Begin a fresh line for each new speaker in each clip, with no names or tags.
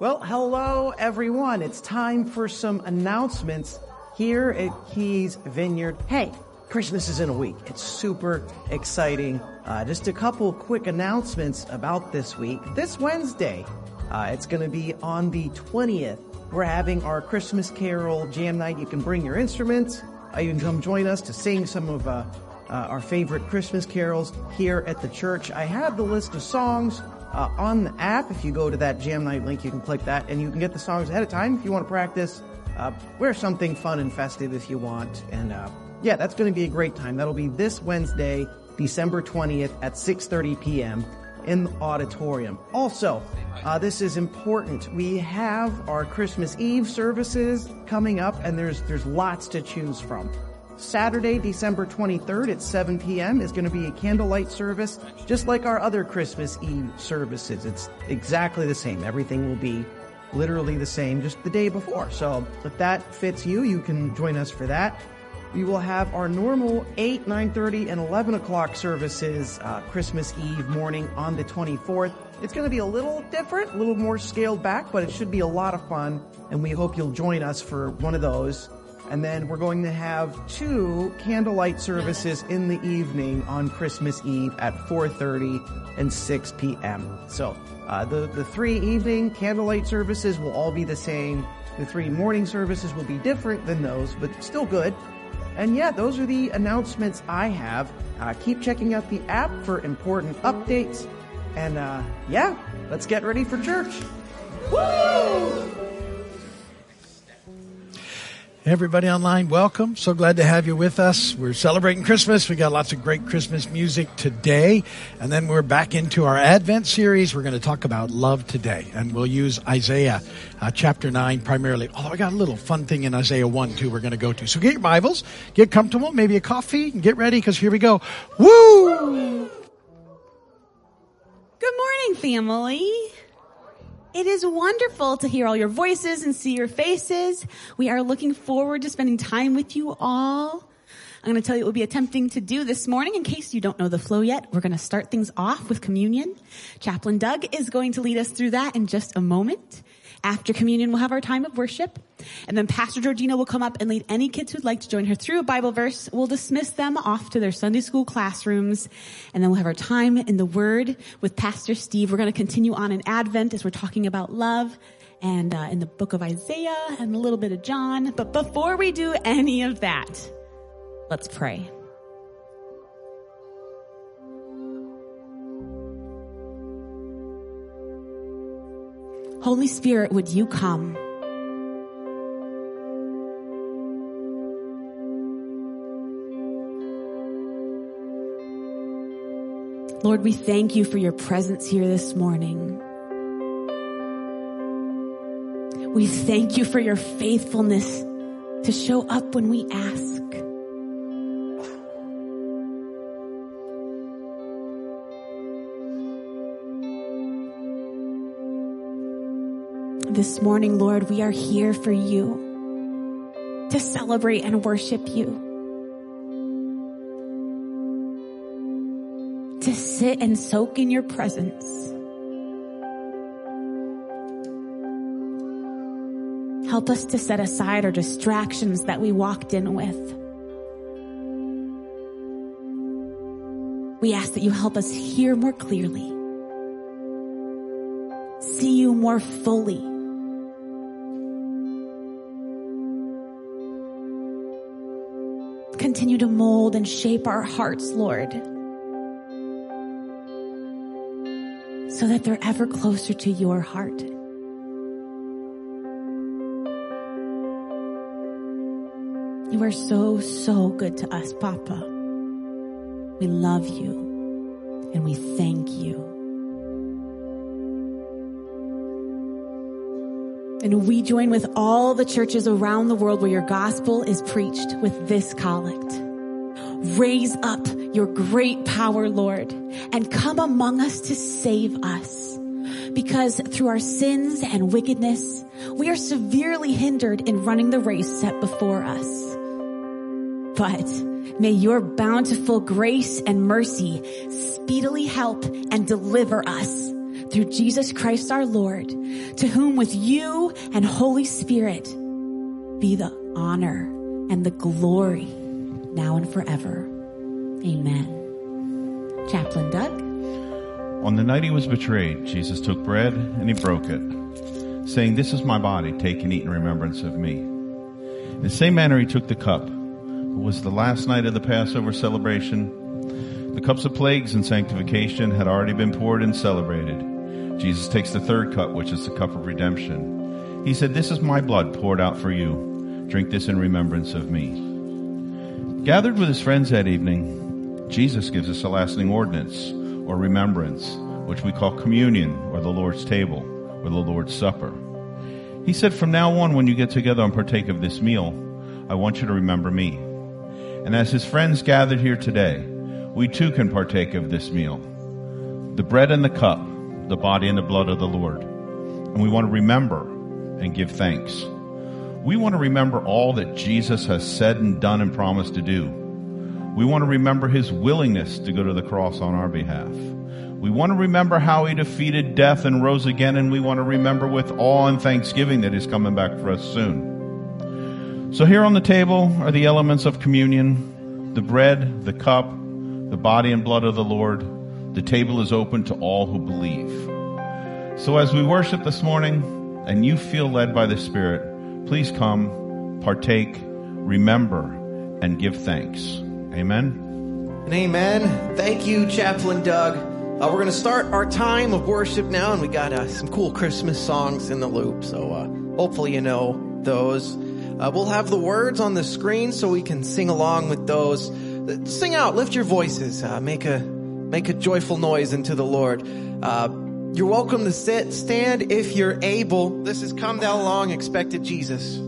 Well, hello everyone. It's time for some announcements here at Keys Vineyard. Hey, Christmas is in a week. It's super exciting. Uh, just a couple quick announcements about this week. This Wednesday, uh, it's going to be on the 20th. We're having our Christmas Carol Jam Night. You can bring your instruments. Uh, you can come join us to sing some of uh, uh, our favorite Christmas carols here at the church. I have the list of songs uh, on the app. If you go to that Jam Night link, you can click that and you can get the songs ahead of time if you want to practice. Uh, wear something fun and festive if you want. And uh, yeah, that's going to be a great time. That'll be this Wednesday, December 20th at 6.30 p.m. in the auditorium. Also, uh, this is important. We have our Christmas Eve services coming up and there's, there's lots to choose from. Saturday, December 23rd at 7 p.m. is going to be a candlelight service, just like our other Christmas Eve services. It's exactly the same. Everything will be literally the same just the day before. So if that fits you, you can join us for that. We will have our normal 8, 9.30, and 11 o'clock services uh, Christmas Eve morning on the 24th. It's going to be a little different, a little more scaled back, but it should be a lot of fun, and we hope you'll join us for one of those. And then we're going to have two candlelight services in the evening on Christmas Eve at 4.30 and 6 p.m. So uh, the, the three evening candlelight services will all be the same. The three morning services will be different than those, but still good. And yeah, those are the announcements I have. Uh, keep checking out the app for important updates. And uh, yeah, let's get ready for church. Woo!
Everybody online, welcome. So glad to have you with us. We're celebrating Christmas. We got lots of great Christmas music today. And then we're back into our Advent series. We're going to talk about love today. And we'll use Isaiah uh, chapter 9 primarily. Although I got a little fun thing in Isaiah 1 too we're going to go to. So get your Bibles, get comfortable, maybe a coffee, and get ready because here we go. Woo!
Good morning, family. It is wonderful to hear all your voices and see your faces. We are looking forward to spending time with you all. I'm going to tell you what we'll be attempting to do this morning. In case you don't know the flow yet, we're going to start things off with communion. Chaplain Doug is going to lead us through that in just a moment. After communion, we'll have our time of worship. And then Pastor Georgina will come up and lead any kids who'd like to join her through a Bible verse. We'll dismiss them off to their Sunday school classrooms. And then we'll have our time in the Word with Pastor Steve. We're going to continue on in Advent as we're talking about love and uh, in the book of Isaiah and a little bit of John. But before we do any of that, let's pray. Holy Spirit, would you come? Lord, we thank you for your presence here this morning. We thank you for your faithfulness to show up when we ask. This morning, Lord, we are here for you to celebrate and worship you. To sit and soak in your presence. Help us to set aside our distractions that we walked in with. We ask that you help us hear more clearly, see you more fully, continue to mold and shape our hearts, Lord, so that they're ever closer to your heart. You are so, so good to us, Papa. We love you and we thank you. And we join with all the churches around the world where your gospel is preached with this collect. Raise up your great power, Lord, and come among us to save us. Because through our sins and wickedness, we are severely hindered in running the race set before us. But may your bountiful grace and mercy speedily help and deliver us through Jesus Christ our Lord, to whom with you and Holy Spirit be the honor and the glory now and forever. Amen. Chaplain Doug.
On the night he was betrayed, Jesus took bread and he broke it, saying, This is my body, take and eat in remembrance of me. In the same manner he took the cup. It was the last night of the Passover celebration. The cups of plagues and sanctification had already been poured and celebrated. Jesus takes the third cup, which is the cup of redemption. He said, This is my blood poured out for you. Drink this in remembrance of me. Gathered with his friends that evening, Jesus gives us a lasting ordinance or remembrance, which we call communion or the Lord's table or the Lord's supper. He said, From now on, when you get together and partake of this meal, I want you to remember me. And as his friends gathered here today, we too can partake of this meal. The bread and the cup, the body and the blood of the Lord. And we want to remember and give thanks. We want to remember all that Jesus has said and done and promised to do. We want to remember his willingness to go to the cross on our behalf. We want to remember how he defeated death and rose again, and we want to remember with awe and thanksgiving that he's coming back for us soon. So here on the table are the elements of communion, the bread, the cup, the body and blood of the Lord. The table is open to all who believe. So as we worship this morning and you feel led by the Spirit, please come, partake, remember, and give thanks. Amen.
And amen. Thank you, Chaplain Doug. Uh, we're going to start our time of worship now, and we got uh, some cool Christmas songs in the loop. So uh, hopefully you know those. Uh, we'll have the words on the screen so we can sing along with those. Uh, Sing out, lift your voices, uh, make a make a joyful noise unto the Lord. Uh, you're welcome to sit, stand if you're able. This is "Come Thou Long Expected Jesus."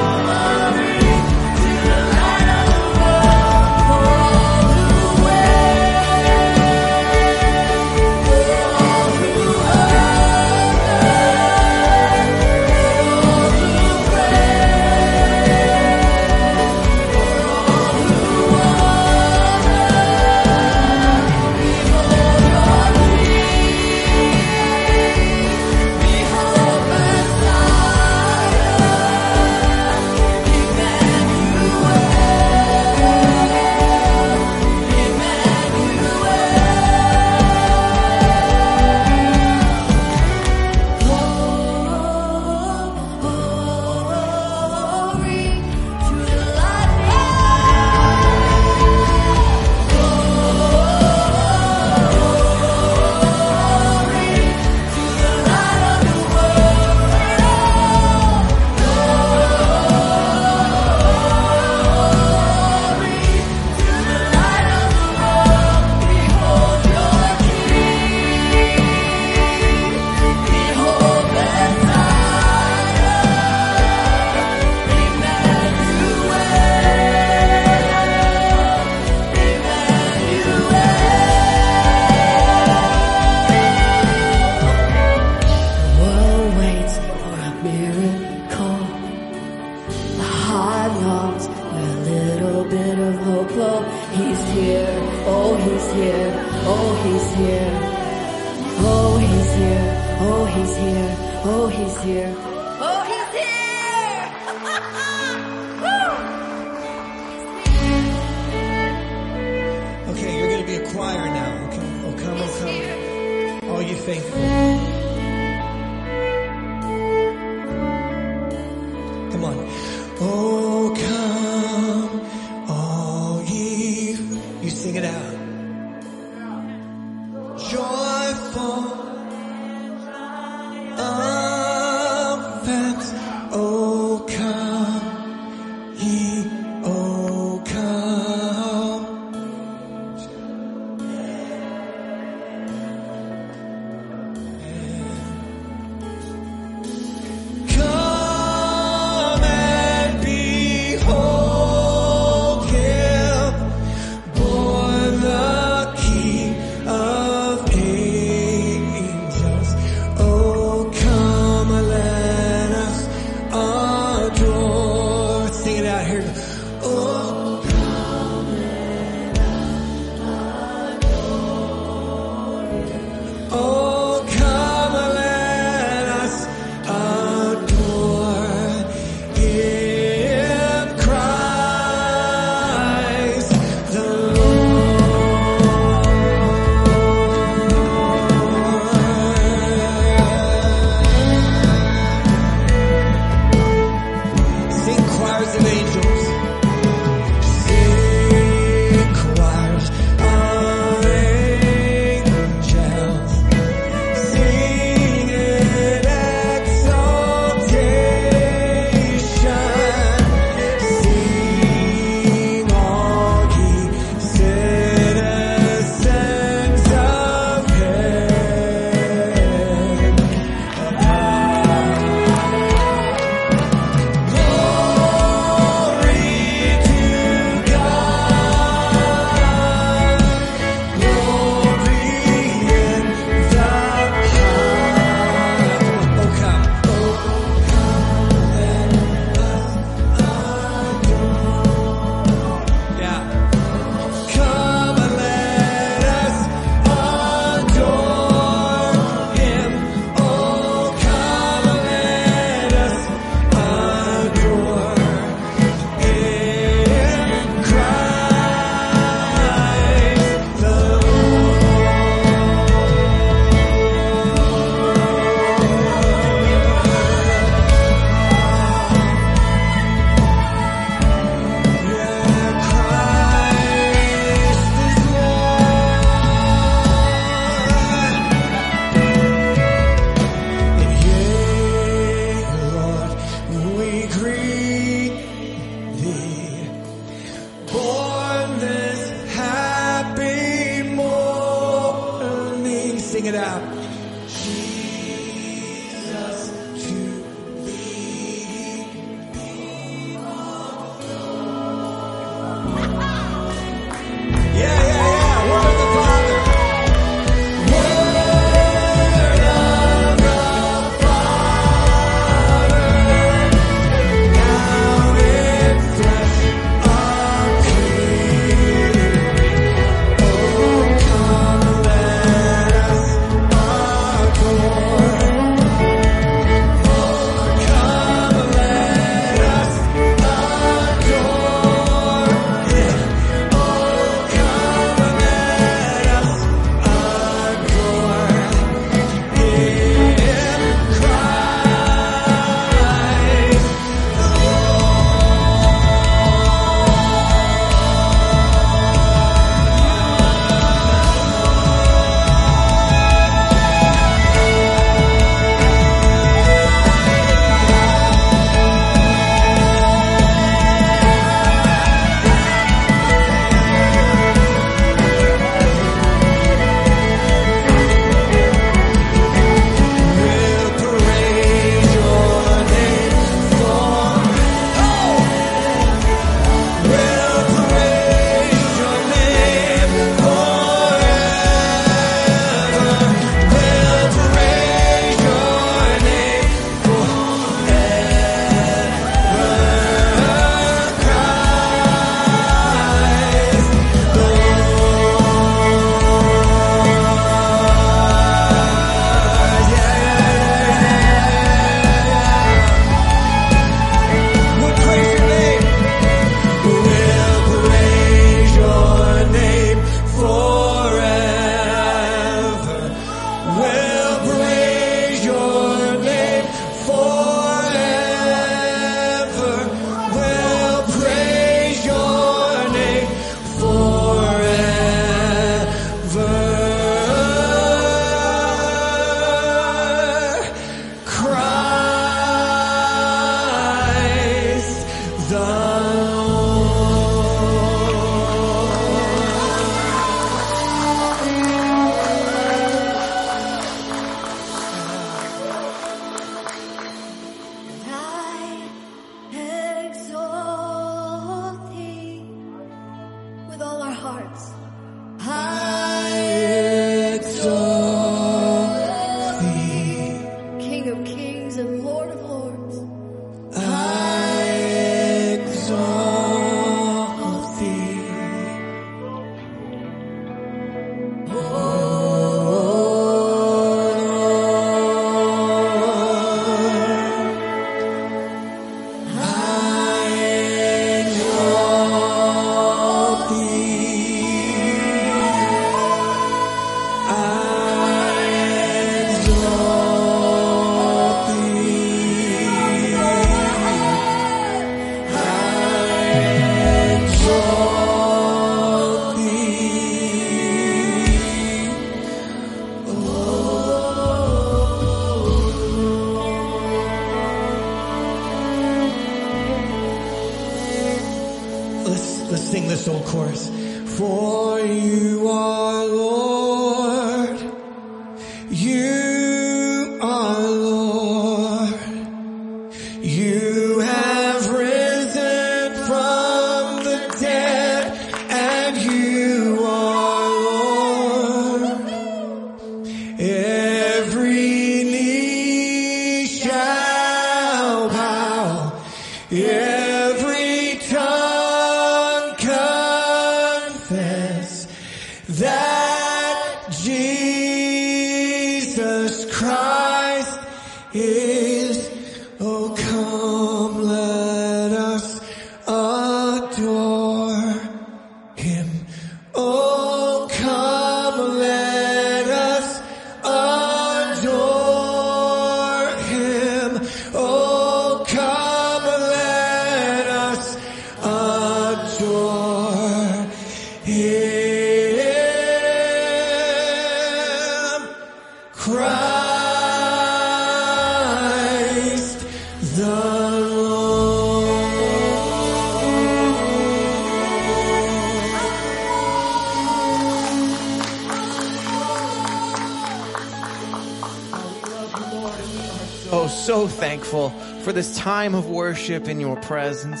Oh,
so thankful for this time of worship in your presence.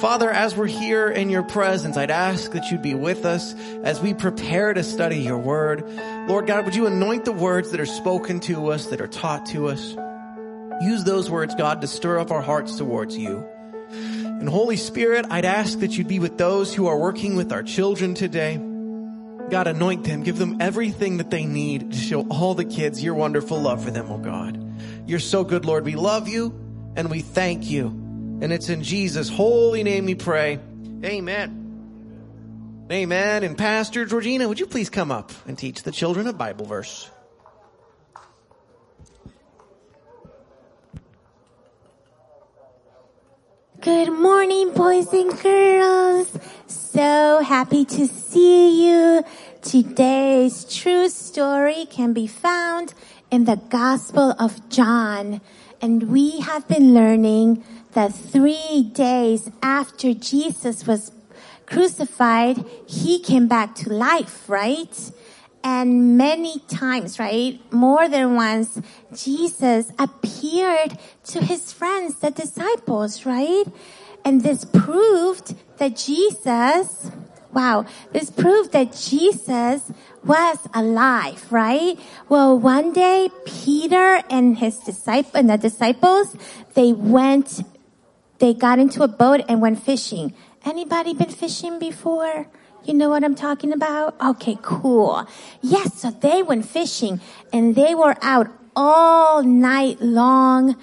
Father, as we're here in your presence, I'd ask that you'd be with us as we prepare to study your word. Lord God, would you anoint the words that are spoken to us, that are taught to us? Use those words, God, to stir up our hearts towards you. And Holy Spirit, I'd ask that you'd be with those who are working with our children today. God, anoint them. Give them everything that they need to show all the kids your wonderful love for them, oh God. You're so good, Lord. We love you and we thank you. And it's in Jesus' holy name we pray. Amen. Amen. And Pastor Georgina, would you please come up and teach the children a Bible verse?
Good morning, boys and girls. So happy to see you. Today's true story can be found in the Gospel of John. And we have been learning that three days after Jesus was crucified, he came back to life, right? And many times, right? More than once, Jesus appeared to his friends, the disciples, right? And this proved that Jesus, wow, this proved that Jesus was alive, right? Well, one day, Peter and his disciple, and the disciples, they went, they got into a boat and went fishing. Anybody been fishing before? You know what I'm talking about? Okay, cool. Yes, so they went fishing and they were out all night long,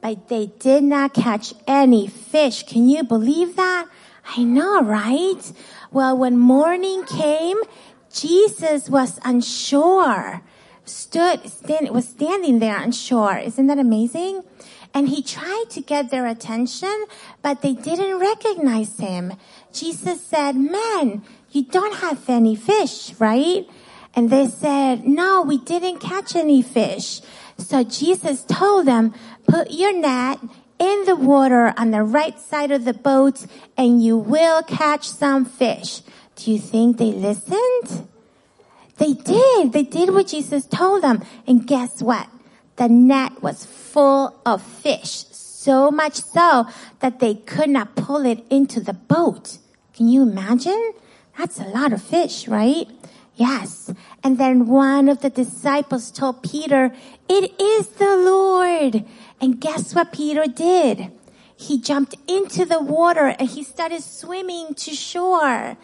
but they did not catch any fish. Can you believe that? I know, right? Well, when morning came, Jesus was on shore, stood, stand, was standing there on shore. Isn't that amazing? And he tried to get their attention, but they didn't recognize him. Jesus said, man, you don't have any fish, right? And they said, no, we didn't catch any fish. So Jesus told them, put your net in the water on the right side of the boat and you will catch some fish. Do you think they listened? They did. They did what Jesus told them. And guess what? The net was full of fish. So much so that they could not pull it into the boat. Can you imagine? That's a lot of fish, right? Yes. And then one of the disciples told Peter, it is the Lord. And guess what Peter did? He jumped into the water and he started swimming to shore.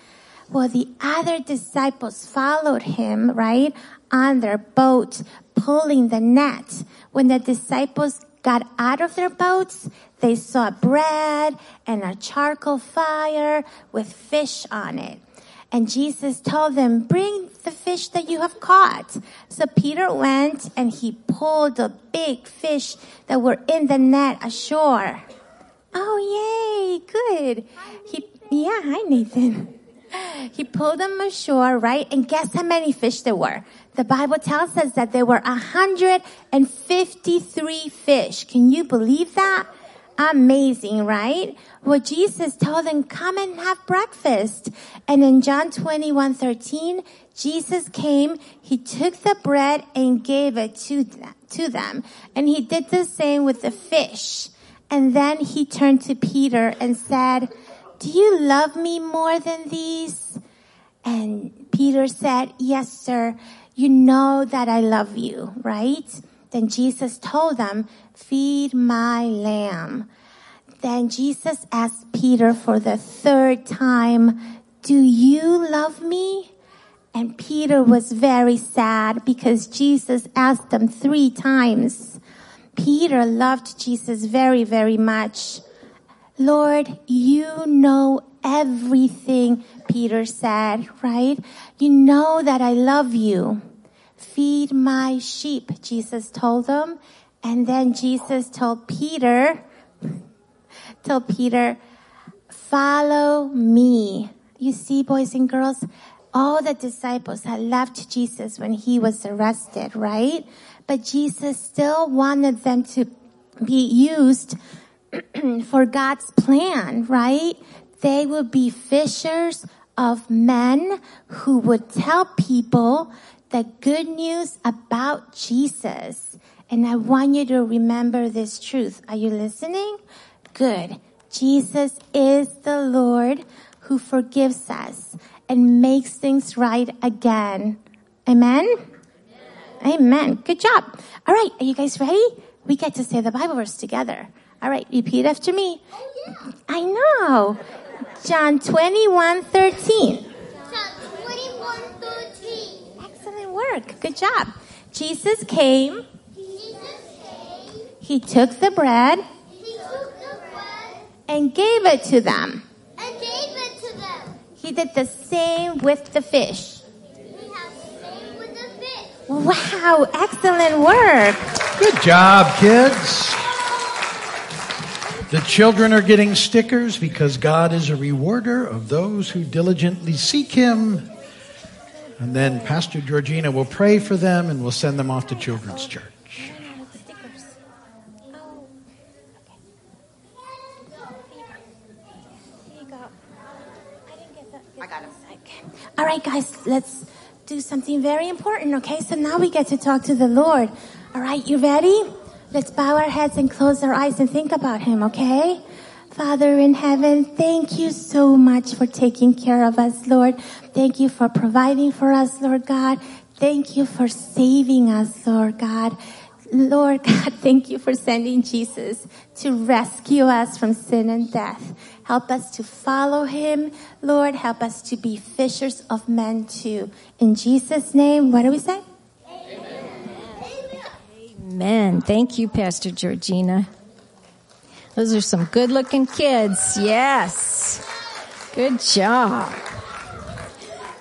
Well, the other disciples followed him, right, on their boat, pulling the net. When the disciples got out of their boats, they saw bread and a charcoal fire with fish on it. And Jesus told them, bring the fish that you have caught. So Peter went and he pulled the big fish that were in the net ashore. Oh, yay. Good. He, yeah. Hi, Nathan. He pulled them ashore, right? And guess how many fish there were? The Bible tells us that there were 153 fish. Can you believe that? Amazing, right? Well, Jesus told them, come and have breakfast. And in John 21, 13, Jesus came, he took the bread and gave it to to them. And he did the same with the fish. And then he turned to Peter and said, do you love me more than these? And Peter said, yes, sir. You know that I love you, right? Then Jesus told them, feed my lamb. Then Jesus asked Peter for the third time, do you love me? And Peter was very sad because Jesus asked him three times. Peter loved Jesus very, very much. Lord, you know everything, Peter said, right? You know that I love you. Feed my sheep, Jesus told them. And then Jesus told Peter, told Peter, follow me. You see, boys and girls, all the disciples had left Jesus when he was arrested, right? But Jesus still wanted them to be used for God's plan, right? They would be fishers of men who would tell people the good news about Jesus. And I want you to remember this truth. Are you listening? Good. Jesus is the Lord who forgives us and makes things right again. Amen? Amen. Good job. All right. Are you guys ready? We get to say the Bible verse together. All right. Repeat after me. Oh, yeah. I know. John 21, 13. Excellent work. Good job. Jesus came. He took the bread He took the bread. and gave it to them. And gave it to them. He did the same with the fish. Wow, excellent work.
Good job, kids. The children are getting stickers because God is a rewarder of those who diligently seek Him. And then Pastor Georgina will pray for them and we'll send them off to Children's oh, Church.
Oh, All right, guys, let's do something very important, okay? So now we get to talk to the Lord. All right, you ready? Let's bow our heads and close our eyes and think about Him, okay? Father in heaven, thank you so much for taking care of us, Lord. Thank you for providing for us, Lord God. Thank you for saving us, Lord God. Lord God, thank you for sending Jesus to rescue us from sin and death. Help us to follow him. Lord, help us to be fishers of men too. In Jesus' name, what do we say?
Amen. Thank you, Pastor Georgina. Those are some good looking kids. Yes. Good job.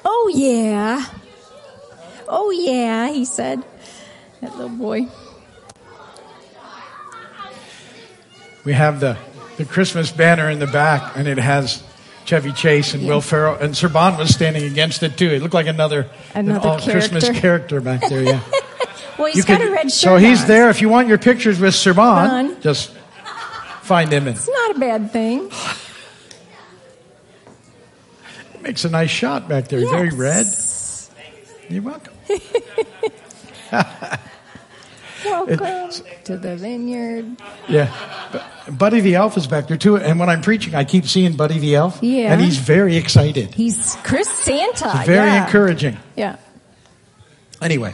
Oh yeah. Oh yeah, he said. That little boy.
We have the, the Christmas banner in the back, and it has Chevy Chase and Will Ferrell, and Sir Bond was standing against it too. It looked like another,
Another
all Christmas
character.
character back there. Yeah,
Well, he's
You
got
could-
a red shirt.
so he's
on.
there. If you want your pictures with Bond. just find him and
It's not a bad thing.
makes a nice shot back there. Very red. You're welcome.
Welcome to the vineyard.
Yeah. But Buddy the Elf is back there too. And when I'm preaching, I keep seeing Buddy the Elf.
Yeah.
And he's very excited.
He's Chris Santa.
Very
yeah.
encouraging.
Yeah.
Anyway,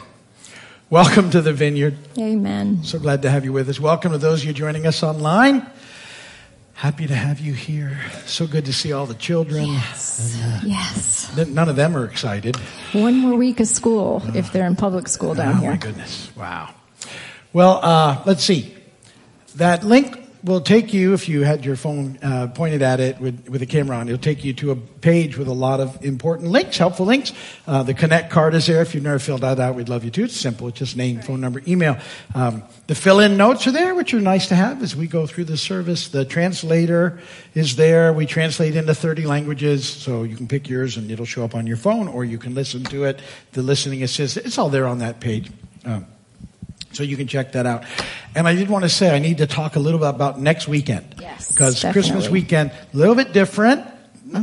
welcome to the vineyard.
Amen.
So glad to have you with us. Welcome to those of you joining us online. Happy to have you here. So good to see all the children.
Yes.
N- None of them are excited.
One more week of school if they're in public school down
oh
here.
Oh, my goodness. Wow. Well, uh, let's see. That link will take you, if you had your phone uh, pointed at it with, with the camera on, it'll take you to a page with a lot of important links, helpful links. Uh, the Connect card is there. If you've never filled that out, we'd love you to. It's simple. It's just name, phone number, email. Um, the fill-in notes are there, which are nice to have as we go through the service. The translator is there. We translate into 30 languages, so you can pick yours and it'll show up on your phone, or you can listen to it. The listening assist, it's all there on that page. Um, So you can check that out. And I did want to say I need to talk a little bit about next weekend.
Yes,
Because
definitely. Mm-hmm.
Christmas weekend, a little bit different.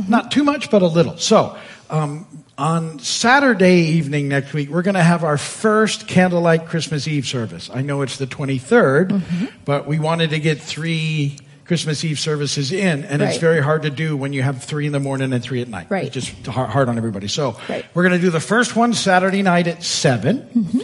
Not too much, but a little. So, um, on Saturday evening next week, we're going to have our first candlelight Christmas Eve service. I know it's the 23rd,
Mm-hmm.
but we wanted to get three Christmas Eve services in, and it's very hard to do when you have three in the morning and three at night.
Right.
It's just hard, hard on everybody. So,
Right.
we're going to do the first one Saturday night at 7,
Mm-hmm.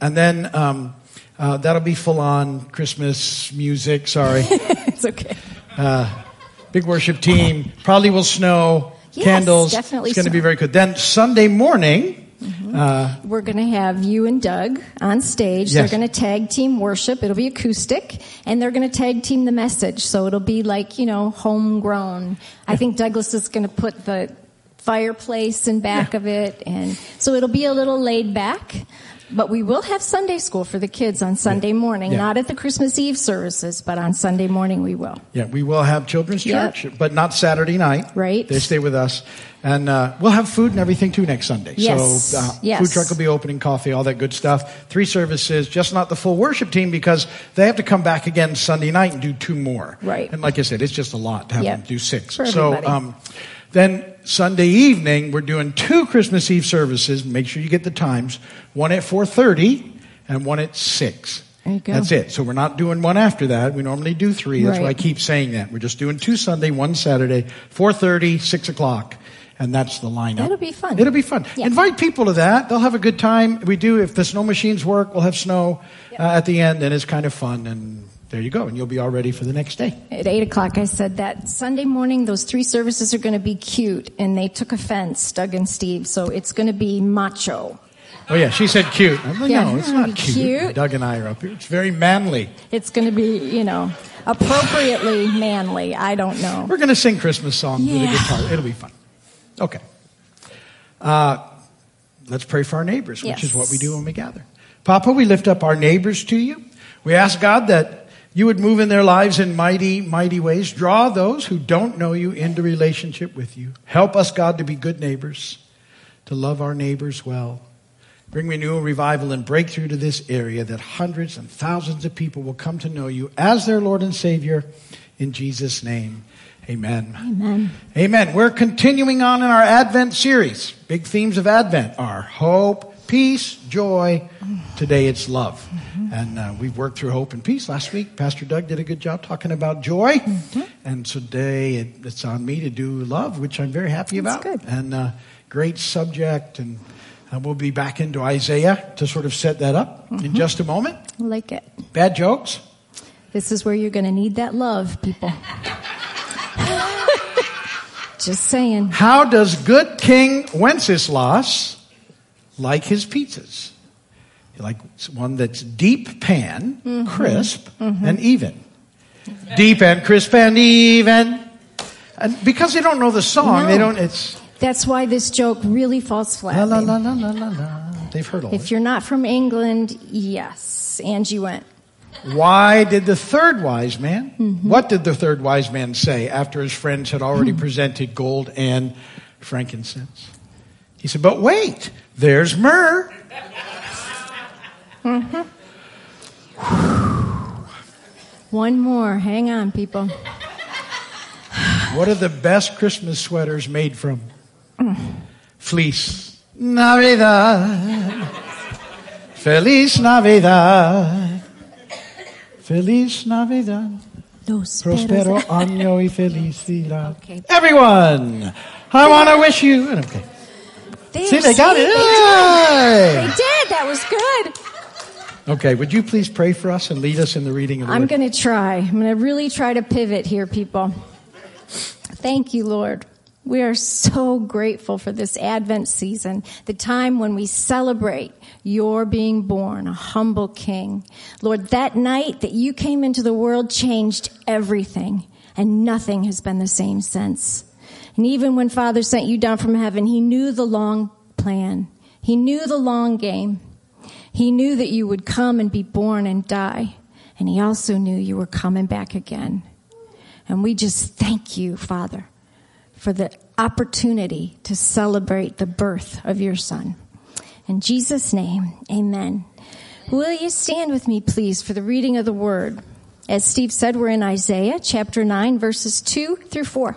and then um, uh, that'll be full on Christmas music. Sorry.
it's okay.
Uh, big worship team. Probably will snow.
Yes,
candles.
definitely
It's going to be very good. Then Sunday morning, mm-hmm.
uh, We're going to have you and Doug on stage.
Yes.
They're going to tag team worship. It'll be acoustic, and they're going to tag team the message. So it'll be like you know homegrown. I think Douglas is going to put the fireplace in back of it, and so it'll be a little laid back. But we will have Sunday school for the kids on Sunday morning,
Yeah.
not at the Christmas Eve services, but on Sunday morning we will.
yeah, we will have children's
Yep.
church, but not Saturday night.
Right.
They stay with us, and uh, we'll have food and everything too next Sunday.
Yes.
So uh,
Yes.
food truck will be opening, coffee, all that good stuff. Three services, just not the full worship team because they have to come back again Sunday night and do two more.
Right.
And like I said, it's just a lot to have
Yep.
them do six.
For
so
everybody.
um, then Sunday evening we're doing two Christmas Eve services. Make sure you get the times. One at four thirty and one at six.
There you go.
That's it. So we're not doing one after that. We normally do three. That's why I keep saying that. We're just doing two Sunday, one Saturday, 4.30, 6 o'clock. And that's the lineup.
That'll be fun.
It'll be fun.
Yeah.
Invite people to that. They'll have a good time. We do. If the snow machines work, we'll have snow uh, at the end and it's kind of fun. And there you go. And you'll be all ready for the next day.
At eight o'clock, I said that Sunday morning, those three services are going to be cute, and they took offense, Doug and Steve. So it's going to be macho.
Oh yeah, she said cute. I'm like,
Yeah,
no, it's not cute.
cute.
Doug and I are up here. It's very manly.
It's going to be, you know, appropriately manly. I don't know.
We're going to sing Christmas songs with a
Yeah.
guitar. It'll be fun. Okay. Uh, let's pray for our neighbors, which is what we do when we gather. Papa, we lift up our neighbors to you. We ask God that you would move in their lives in mighty, mighty ways. Draw those who don't know you into relationship with you. Help us, God, to be good neighbors, to love our neighbors well. Bring renewal, revival, and breakthrough to this area that hundreds and thousands of people will come to know you as their Lord and Savior. In Jesus' name, amen.
Amen.
Amen. We're continuing on in our Advent series. Big themes of Advent are hope, peace, joy. Today it's love. And uh, we've worked through hope and peace. Last week, Pastor Doug did a good job talking about joy. And today it, it's on me to do love, which I'm very happy
That's
about.
good.
And uh, great subject. And uh, we'll be back into Isaiah to sort of set that up in just a moment.
I like it.
Bad jokes?
This is where you're going to need that love, people. Just saying.
How does good King Wenceslas like his pizzas? He like one that's deep pan, mm-hmm. crisp, mm-hmm. and even. Deep and crisp and even. And because they don't know the song, they don't, it's
That's why this joke really falls flat.
la la la la la la la. They've heard all
If
it.
you're not from England, yes. Angie went.
Why did the third wise man,
Mm-hmm.
what did the third wise man say after his friends had already hmm. presented gold and frankincense? He said, but wait, there's myrrh. Mm-hmm.
One more. Hang on, people.
What are the best Christmas sweaters made from? Mm. Fleece. Navidad. Feliz Navidad. Feliz Navidad.
Los
Prospero año y felicidad.
Okay.
Everyone, I want to wish you. Okay.
There,
See, they got it.
They did. They did. That was good.
Okay, would you please pray for us and lead us in the reading of the
I'm going to try. I'm going to really try to pivot here, people. Thank you, Lord. We are so grateful for this Advent season, the time when we celebrate your being born, a humble king. Lord, that night that you came into the world changed everything, and nothing has been the same since. And even when Father sent you down from heaven, he knew the long plan. He knew the long game. He knew that you would come and be born and die. And he also knew you were coming back again. And we just thank you, Father, for the opportunity to celebrate the birth of your son. In Jesus' name, amen. Will you stand with me, please, for the reading of the word? As Steve said, we're in Isaiah chapter 9, verses 2 through 4.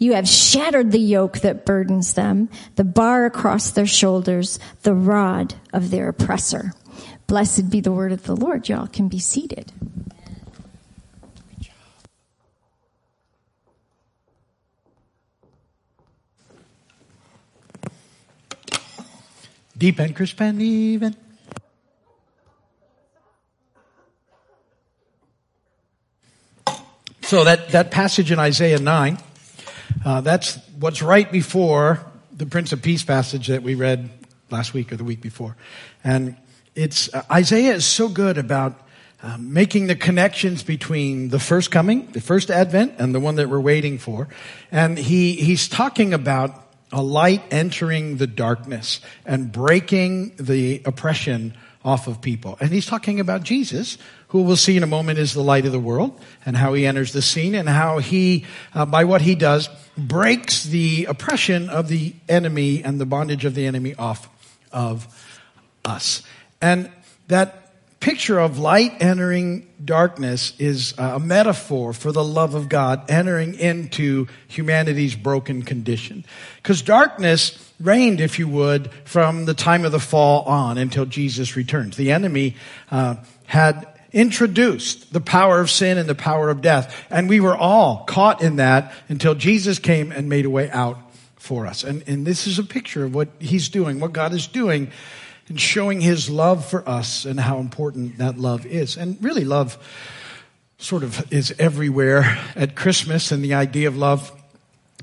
you have shattered the yoke that burdens them, the bar across their shoulders, the rod of their oppressor. Blessed be the word of the Lord. Y'all can be seated.
Deep and crisp and even. So that, that passage in Isaiah 9, uh, that's what's right before the Prince of Peace passage that we read last week or the week before. And it's, uh, Isaiah is so good about uh, making the connections between the first coming, the first advent, and the one that we're waiting for. And he, he's talking about a light entering the darkness and breaking the oppression off of people. And he's talking about Jesus, who we'll see in a moment is the light of the world, and how he enters the scene, and how he, uh, by what he does, breaks the oppression of the enemy and the bondage of the enemy off of us. And that picture of light entering darkness is a metaphor for the love of God entering into humanity's broken condition. Because darkness reigned, if you would, from the time of the fall on until Jesus returns. The enemy uh, had introduced the power of sin and the power of death, and we were all caught in that until Jesus came and made a way out for us. And, and this is a picture of what he's doing, what God is doing and showing his love for us and how important that love is. And really, love sort of is everywhere at Christmas and the idea of love.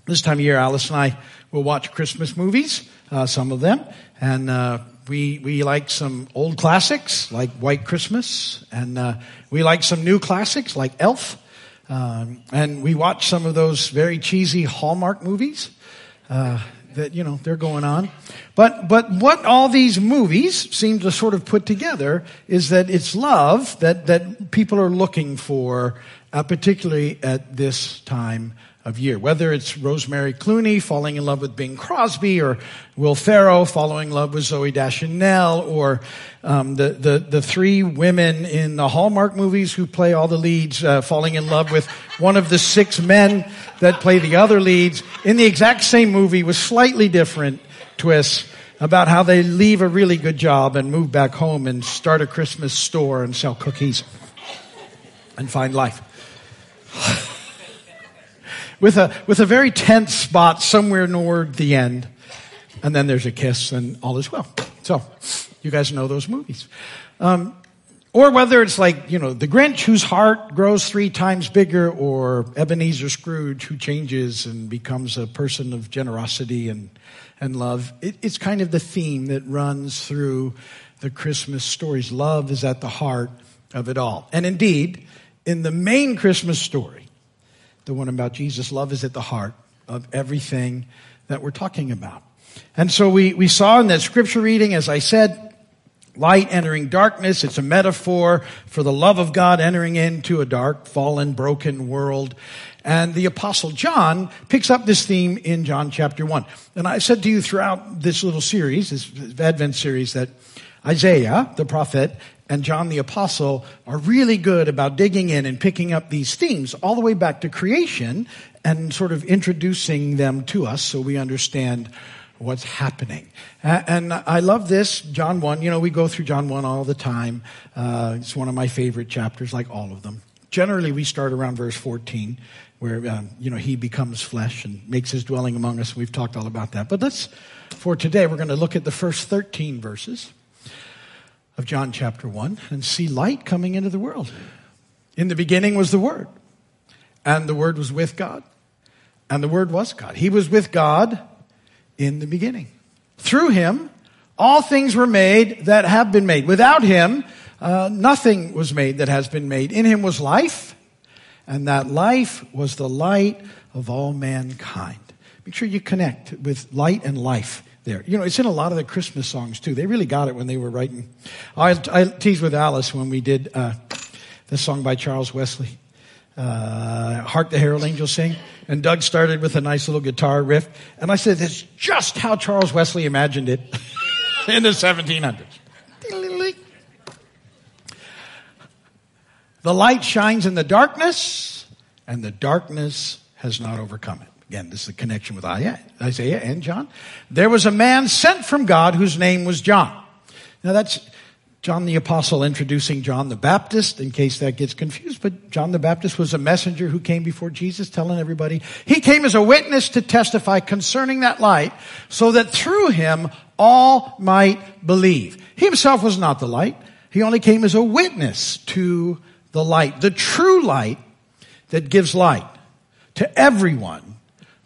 This time of year, Alice and I will watch Christmas movies, uh, some of them, and uh, we we like some old classics like White Christmas, and uh, we like some new classics like Elf, um, and we watch some of those very cheesy Hallmark movies. Uh, that you know they're going on but but what all these movies seem to sort of put together is that it's love that that people are looking for uh, particularly at this time of year whether it's rosemary clooney falling in love with bing crosby or will ferrell falling in love with zooey deschanel or um, the, the the three women in the hallmark movies who play all the leads uh, falling in love with one of the six men that play the other leads in the exact same movie with slightly different twists about how they leave a really good job and move back home and start a Christmas store and sell cookies and find life. with a, with a very tense spot somewhere toward the end. And then there's a kiss and all is well. So, you guys know those movies. Um, or whether it's like, you know, the Grinch whose heart grows three times bigger, or Ebenezer Scrooge who changes and becomes a person of generosity and, and love. It, it's kind of the theme that runs through the Christmas stories. Love is at the heart of it all. And indeed, in the main Christmas story, the one about Jesus, love is at the heart of everything that we're talking about. And so we, we saw in that scripture reading, as I said, light entering darkness. It's a metaphor for the love of God entering into a dark, fallen, broken world. And the apostle John picks up this theme in John chapter one. And I said to you throughout this little series, this Advent series, that Isaiah, the prophet, and John the apostle are really good about digging in and picking up these themes all the way back to creation and sort of introducing them to us so we understand what's happening. And I love this, John 1. You know, we go through John 1 all the time. Uh, it's one of my favorite chapters, like all of them. Generally, we start around verse 14, where, um, you know, he becomes flesh and makes his dwelling among us. We've talked all about that. But let's, for today, we're going to look at the first 13 verses of John chapter 1 and see light coming into the world. In the beginning was the Word, and the Word was with God, and the Word was God. He was with God in the beginning. Through him, all things were made that have been made. Without him, uh, nothing was made that has been made. In him was life, and that life was the light of all mankind. Make sure you connect with light and life there. You know, it's in a lot of the Christmas songs too. They really got it when they were writing. I, I teased with Alice when we did uh, the song by Charles Wesley, uh, "Hark the Herald Angels Sing," and Doug started with a nice little guitar riff, and I said, "That's just how Charles Wesley imagined it in the 1700s." The light shines in the darkness, and the darkness has not overcome it. Again, this is a connection with Isaiah and John. There was a man sent from God whose name was John. Now that's John the Apostle introducing John the Baptist in case that gets confused, but John the Baptist was a messenger who came before Jesus telling everybody. He came as a witness to testify concerning that light so that through him all might believe. He himself was not the light. He only came as a witness to the light. The true light that gives light to everyone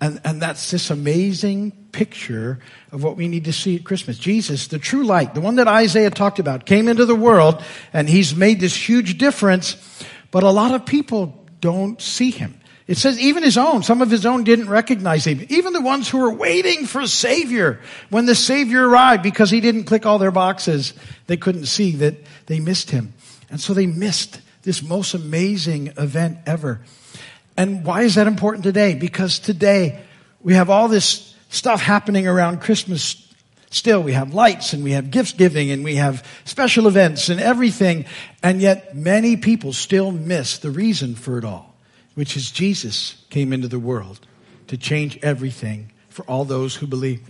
And, and that's this amazing picture of what we need to see at Christmas. Jesus, the true light, the one that Isaiah talked about, came into the world and he's made this huge difference, but a lot of people don't see him. It says even his own, some of his own didn't recognize him. Even the ones who were waiting for a savior, when the savior arrived because he didn't click all their boxes, they couldn't see that they missed him. And so they missed this most amazing event ever. And why is that important today? Because today we have all this stuff happening around Christmas still. We have lights and we have gift giving and we have special events and everything. And yet many people still miss the reason for it all, which is Jesus came into the world to change everything for all those who believe.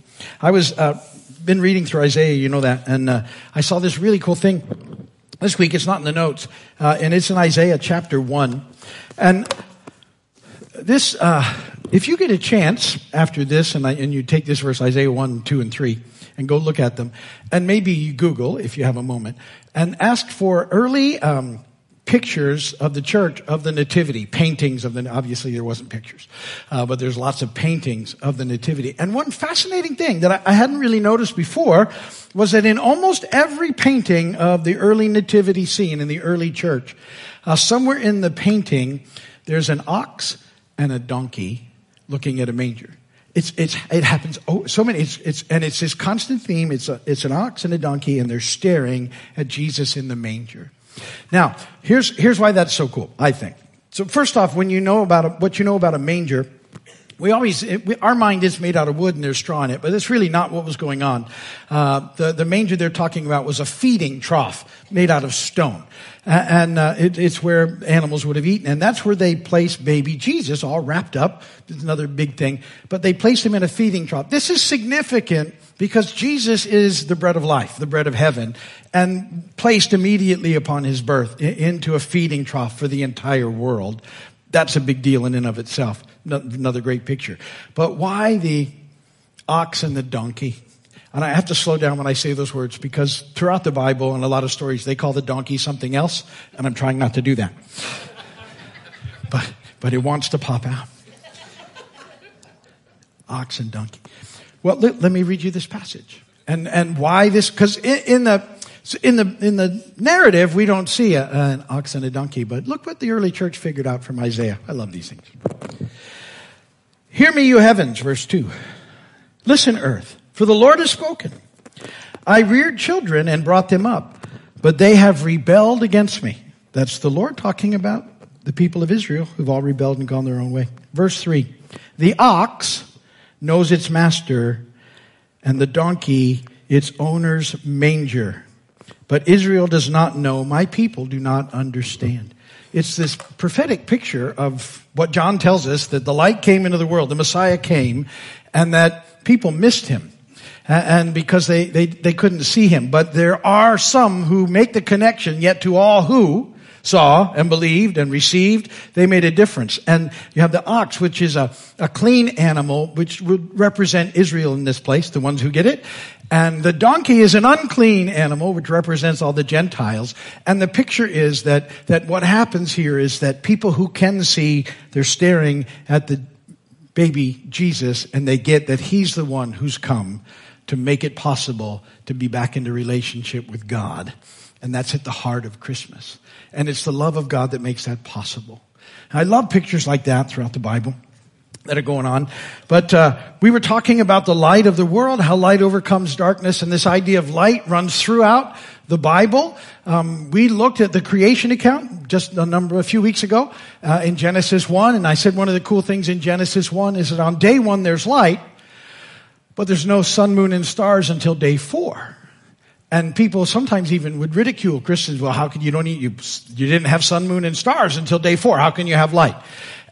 I was, uh, been reading through Isaiah, you know that, and uh, I saw this really cool thing this week. It's not in the notes, uh, and it's in Isaiah chapter 1. And this, uh, if you get a chance after this and, I, and you take this verse, Isaiah 1, 2, and 3, and go look at them, and maybe you Google if you have a moment, and ask for early um, pictures of the church of the nativity, paintings of the, obviously there wasn't pictures, uh, but there's lots of paintings of the nativity. And one fascinating thing that I, I hadn't really noticed before was that in almost every painting of the early nativity scene in the early church, uh, somewhere in the painting, there's an ox and a donkey looking at a manger. It's, it's, it happens oh, so many, it's, it's, and it's this constant theme. It's a, it's an ox and a donkey and they're staring at Jesus in the manger. Now, here's, here's why that's so cool, I think. So first off, when you know about a, what you know about a manger, we always, it, we, our mind is made out of wood and there's straw in it, but that's really not what was going on. Uh, the, the manger they're talking about was a feeding trough made out of stone. And uh, it, it's where animals would have eaten. And that's where they placed baby Jesus all wrapped up. It's another big thing. But they placed him in a feeding trough. This is significant because Jesus is the bread of life, the bread of heaven, and placed immediately upon his birth into a feeding trough for the entire world. That's a big deal in and of itself. Another great picture. But why the ox and the donkey? And I have to slow down when I say those words because throughout the Bible and a lot of stories, they call the donkey something else, and I'm trying not to do that. but, but it wants to pop out. Ox and donkey. Well, let, let me read you this passage. And, and why this, cause in, in the, in the, in the narrative, we don't see a, an ox and a donkey, but look what the early church figured out from Isaiah. I love these things. Hear me, you heavens, verse 2. Listen, earth, for the Lord has spoken. I reared children and brought them up, but they have rebelled against me. That's the Lord talking about the people of Israel who've all rebelled and gone their own way. Verse 3. The ox knows its master, and the donkey its owner's manger. But Israel does not know, my people do not understand. It's this prophetic picture of what John tells us that the light came into the world, the Messiah came, and that people missed him. And because they, they, they couldn't see him. But there are some who make the connection, yet to all who, saw and believed and received, they made a difference. And you have the ox, which is a, a clean animal, which would represent Israel in this place, the ones who get it. And the donkey is an unclean animal, which represents all the Gentiles. And the picture is that, that what happens here is that people who can see, they're staring at the baby Jesus and they get that he's the one who's come to make it possible to be back into relationship with God. And that's at the heart of Christmas. And it's the love of God that makes that possible. And I love pictures like that throughout the Bible that are going on. But uh, we were talking about the light of the world, how light overcomes darkness, and this idea of light runs throughout the Bible. Um, we looked at the creation account just a number a few weeks ago uh, in Genesis one, and I said one of the cool things in Genesis one is that on day one there's light, but there's no sun, moon, and stars until day four. And people sometimes even would ridicule Christians. Well, how could you don't eat, you, you didn't have sun, moon, and stars until day four. How can you have light?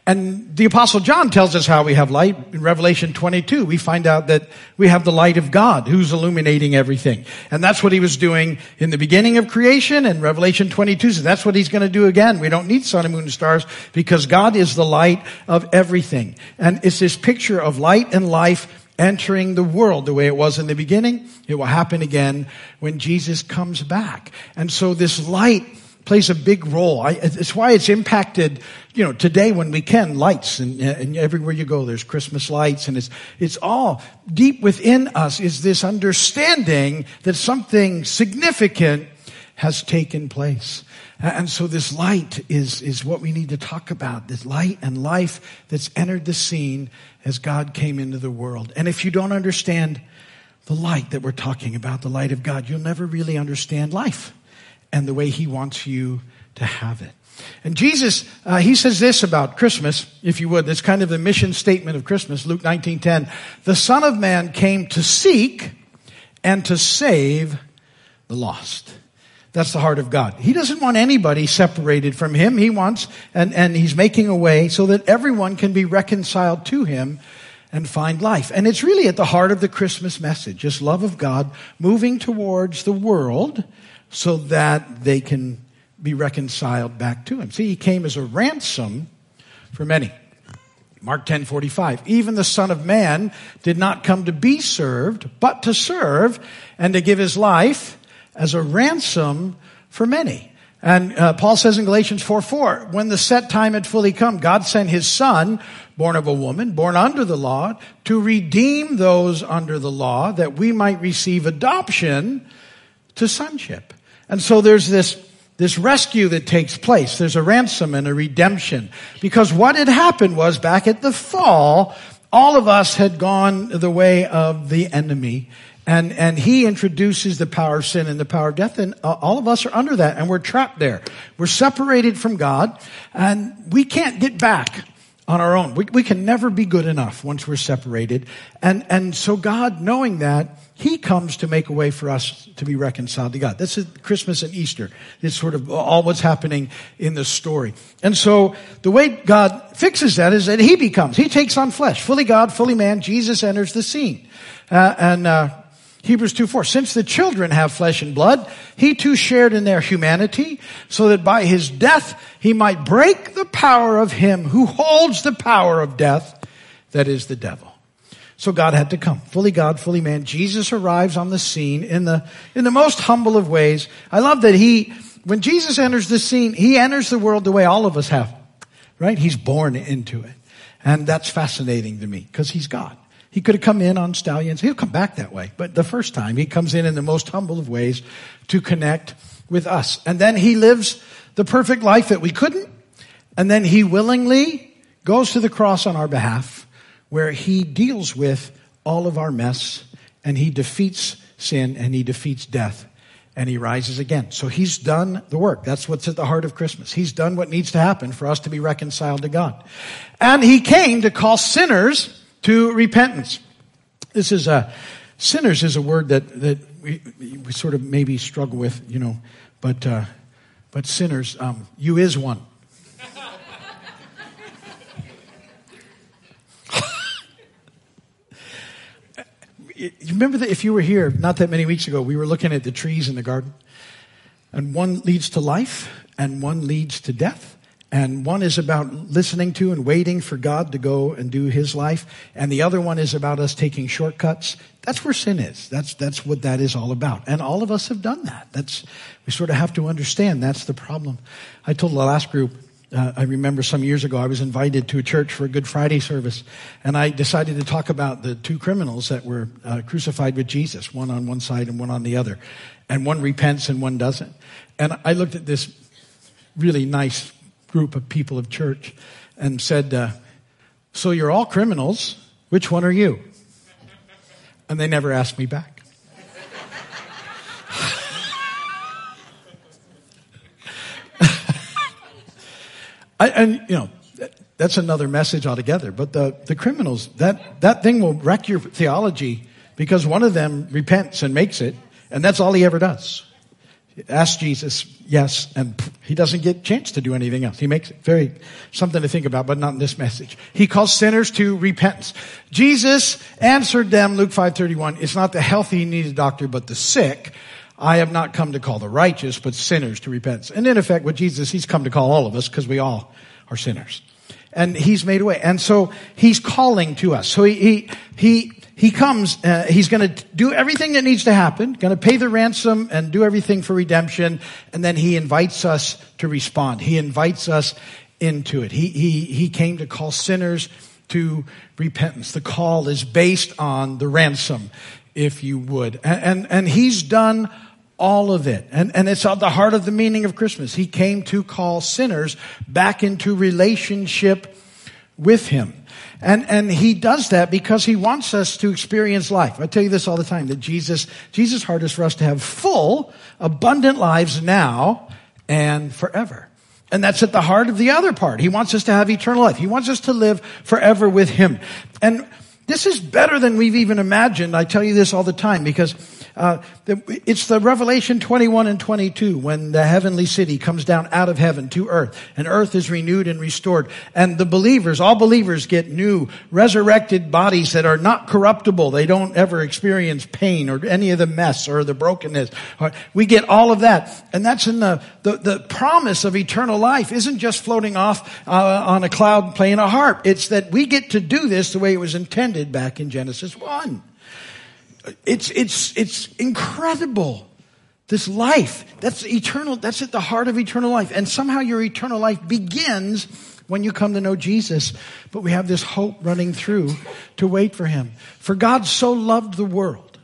And the apostle John tells us how we have light. In Revelation 22, we find out that we have the light of God who's illuminating everything. And that's what he was doing in the beginning of creation. And Revelation 22 says that's what he's going to do again. We don't need sun and moon and stars because God is the light of everything. And it's this picture of light and life entering the world the way it was in the beginning. It will happen again when Jesus comes back. And so this light plays a big role. I, it's why it's impacted, you know, today when we can, lights and, and everywhere you go, there's Christmas lights and it's, it's all deep within us is this understanding that something significant has taken place. And so this light is, is what we need to talk about. This light and life that's entered the scene as God came into the world. And if you don't understand the light that we're talking about, the light of God, you'll never really understand life and the way he wants you to have it. And Jesus, uh, he says this about Christmas, if you would. That's kind of the mission statement of Christmas, Luke 19:10. The Son of Man came to seek and to save the lost. That's the heart of God. He doesn't want anybody separated from Him. He wants, and, and He's making a way so that everyone can be reconciled to Him and find life. And it's really at the heart of the Christmas message, this love of God moving towards the world so that they can be reconciled back to him. See, he came as a ransom for many. Mark 10:45 Even the son of man did not come to be served but to serve and to give his life as a ransom for many. And uh, Paul says in Galatians 4 4, when the set time had fully come, God sent his son, born of a woman, born under the law, to redeem those under the law that we might receive adoption to sonship. And so there's this, this rescue that takes place. There's a ransom and a redemption. Because what had happened was back at the fall, all of us had gone the way of the enemy. And, and he introduces the power of sin and the power of death, and uh, all of us are under that, and we're trapped there. We're separated from God, and we can't get back on our own. We, we can never be good enough once we're separated. And, and so God, knowing that, he comes to make a way for us to be reconciled to God. This is Christmas and Easter. It's sort of all what's happening in the story. And so the way God fixes that is that He becomes, He takes on flesh. Fully God, fully man, Jesus enters the scene. Uh, and, uh, Hebrews 2 4. Since the children have flesh and blood, he too shared in their humanity, so that by his death he might break the power of him who holds the power of death, that is the devil. So God had to come. Fully God, fully man. Jesus arrives on the scene in the, in the most humble of ways. I love that he, when Jesus enters the scene, he enters the world the way all of us have. Right? He's born into it. And that's fascinating to me because he's God. He could have come in on stallions. He'll come back that way. But the first time, he comes in in the most humble of ways to connect with us. And then he lives the perfect life that we couldn't. And then he willingly goes to the cross on our behalf where he deals with all of our mess and he defeats sin and he defeats death and he rises again. So he's done the work. That's what's at the heart of Christmas. He's done what needs to happen for us to be reconciled to God. And he came to call sinners to repentance. This is a, sinners is a word that, that we, we sort of maybe struggle with, you know, but, uh, but sinners, um, you is one. you remember that if you were here not that many weeks ago, we were looking at the trees in the garden. And one leads to life and one leads to death. And one is about listening to and waiting for God to go and do his life. And the other one is about us taking shortcuts. That's where sin is. That's, that's what that is all about. And all of us have done that. That's, we sort of have to understand that's the problem. I told the last group, uh, I remember some years ago I was invited to a church for a Good Friday service, and I decided to talk about the two criminals that were uh, crucified with Jesus, one on one side and one on the other, and one repents and one doesn't. And I looked at this really nice group of people of church and said, uh, "So you're all criminals. Which one are you?" And they never asked me back. I, and you know, that's another message altogether. But the, the criminals, that, that thing will wreck your theology because one of them repents and makes it, and that's all he ever does. Ask Jesus, yes, and he doesn't get a chance to do anything else. He makes it very something to think about, but not in this message. He calls sinners to repentance. Jesus answered them, Luke 5:31, it's not the healthy who need a doctor, but the sick. I have not come to call the righteous, but sinners to repentance. And in effect, with Jesus, he's come to call all of us because we all are sinners. And he's made a way. And so he's calling to us. So he, he, he, he comes, uh, he's gonna do everything that needs to happen, gonna pay the ransom and do everything for redemption, and then he invites us to respond. He invites us into it. He, he, he came to call sinners to repentance. The call is based on the ransom, if you would. And, and, and he's done all of it. And, and it's at the heart of the meaning of Christmas. He came to call sinners back into relationship with him. And, and he does that because he wants us to experience life. I tell you this all the time, that Jesus, Jesus' heart is for us to have full, abundant lives now and forever. And that's at the heart of the other part. He wants us to have eternal life. He wants us to live forever with him. And this is better than we've even imagined. I tell you this all the time because uh, it's the Revelation 21 and 22 when the heavenly city comes down out of heaven to earth and earth is renewed and restored. And the believers, all believers get new resurrected bodies that are not corruptible. They don't ever experience pain or any of the mess or the brokenness. We get all of that. And that's in the, the, the promise of eternal life isn't just floating off uh, on a cloud playing a harp. It's that we get to do this the way it was intended back in Genesis 1. It's, it's, it's incredible. This life, that's eternal, that's at the heart of eternal life. And somehow your eternal life begins when you come to know Jesus. But we have this hope running through to wait for Him. For God so loved the world.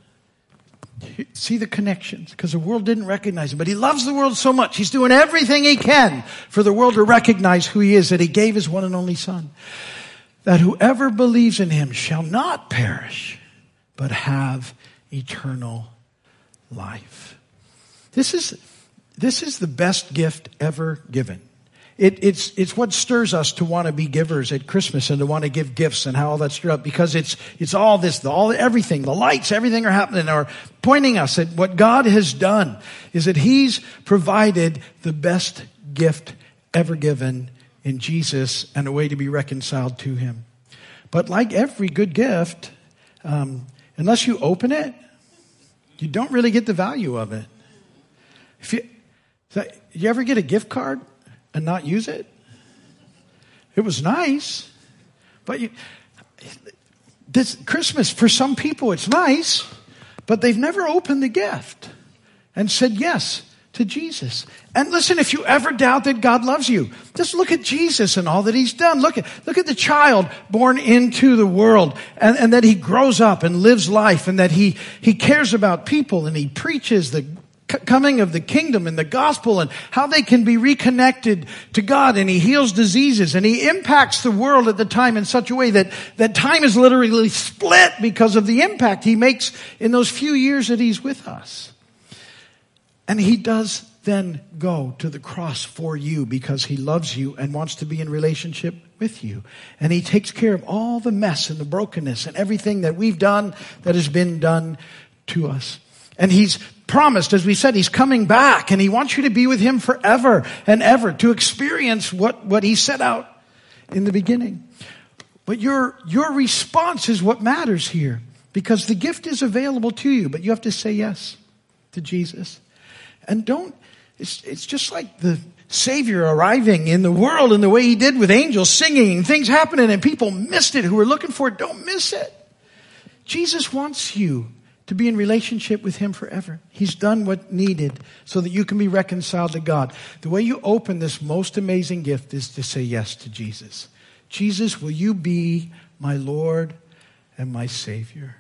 See the connections, because the world didn't recognize Him. But He loves the world so much. He's doing everything He can for the world to recognize who He is, that He gave His one and only Son. That whoever believes in Him shall not perish but have eternal life. This is, this is the best gift ever given. It, it's, it's what stirs us to want to be givers at Christmas and to want to give gifts and how all that's stirred up because it's, it's all this, the, all, everything, the lights, everything are happening are pointing us at what God has done is that He's provided the best gift ever given in Jesus and a way to be reconciled to Him. But like every good gift, um, unless you open it, you don't really get the value of it. If you, you ever get a gift card and not use it? It was nice, but you, this Christmas, for some people, it's nice, but they've never opened the gift and said yes to Jesus. And listen, if you ever doubt that God loves you, just look at Jesus and all that he's done. Look at, look at the child born into the world and, and that he grows up and lives life and that he, he cares about people and he preaches the coming of the kingdom and the gospel and how they can be reconnected to God and he heals diseases and he impacts the world at the time in such a way that, that time is literally split because of the impact he makes in those few years that he's with us. And he does then go to the cross for you because he loves you and wants to be in relationship with you. And he takes care of all the mess and the brokenness and everything that we've done that has been done to us. And he's promised, as we said, he's coming back and he wants you to be with him forever and ever to experience what, what he set out in the beginning. But your, your response is what matters here because the gift is available to you, but you have to say yes to Jesus. And don't, It's, it's just like the Savior arriving in the world in the way he did with angels singing and things happening and people missed it who were looking for it. Don't miss it. Jesus wants you to be in relationship with him forever. He's done what needed so that you can be reconciled to God. The way you open this most amazing gift is to say yes to Jesus. Jesus, will you be my Lord and my Savior?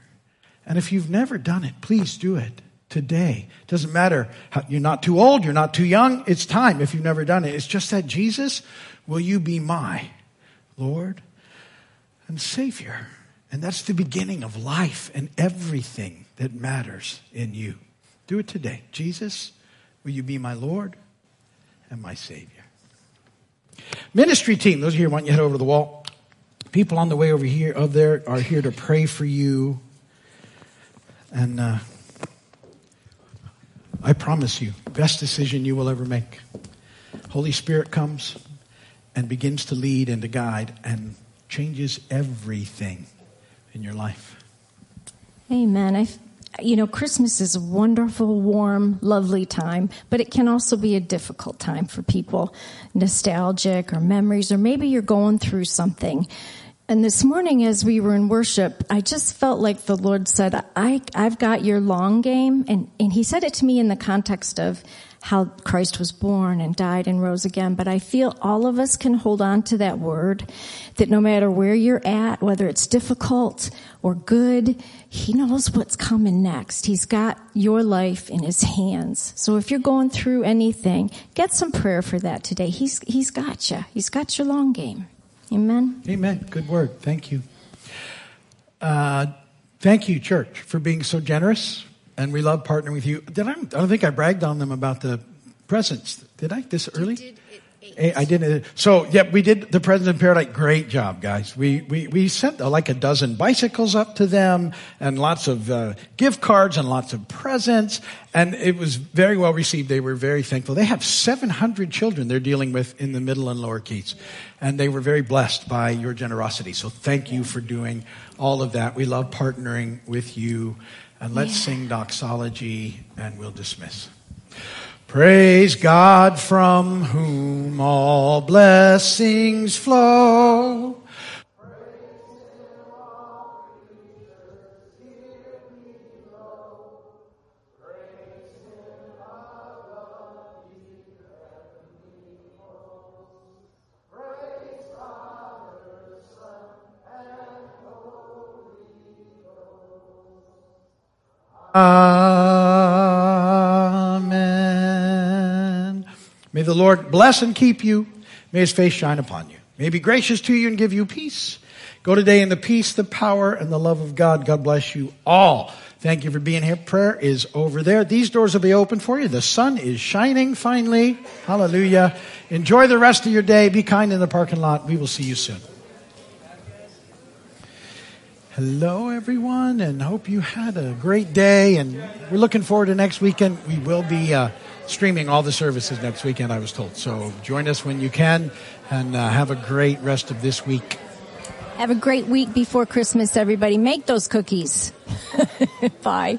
And if you've never done it, please do it today. it Doesn't matter. How, you're not too old. You're not too young. It's time if you've never done it. It's just that Jesus, will you be my Lord and Savior? And that's the beginning of life and everything that matters in you. Do it today. Jesus, will you be my Lord and my Savior? Ministry team, those here, why don't you head over to the wall? People on the way over here, up there, are here to pray for you. And uh, I promise you, best decision you will ever make. Holy Spirit comes and begins to lead and to guide and changes everything in your life.
Amen. I, you know, Christmas is a wonderful, warm, lovely time, but it can also be a difficult time for people, nostalgic or memories, or maybe you're going through something. And this morning, as we were in worship, I just felt like the Lord said, I, I've got your long game. And, and He said it to me in the context of how Christ was born and died and rose again. But I feel all of us can hold on to that word that no matter where you're at, whether it's difficult or good, He knows what's coming next. He's got your life in His hands. So if you're going through anything, get some prayer for that today. He's, he's got you. He's got your long game. Amen.
Amen. Good word. Thank you. Uh, thank you, church, for being so generous. And we love partnering with you. Did I, I don't think I bragged on them about the presents. Did I this early? I I didn't. So, yeah, we did the Presents in Paradise. Great job, guys. We, we, we sent uh, like a dozen bicycles up to them and lots of uh, gift cards and lots of presents. And it was very well received. They were very thankful. They have 700 children they're dealing with in the middle and lower Keys. And they were very blessed by your generosity. So thank you for doing all of that. We love partnering with you. And let's sing doxology and we'll dismiss. Praise God from whom all blessings flow. Amen. May the Lord bless and keep you. May his face shine upon you. May he be gracious to you and give you peace. Go today in the peace, the power, and the love of God. God bless you all. Thank you for being here. Prayer is over there. These doors will be open for you. The sun is shining finally. Hallelujah. Enjoy the rest of your day. Be kind in the parking lot. We will see you soon. Hello, everyone, and hope you had a great day. And we're looking forward to next weekend. We will be uh, streaming all the services next weekend, I was told. So join us when you can and uh, have a great rest of this week.
Have a great week before Christmas, everybody. Make those cookies. Bye.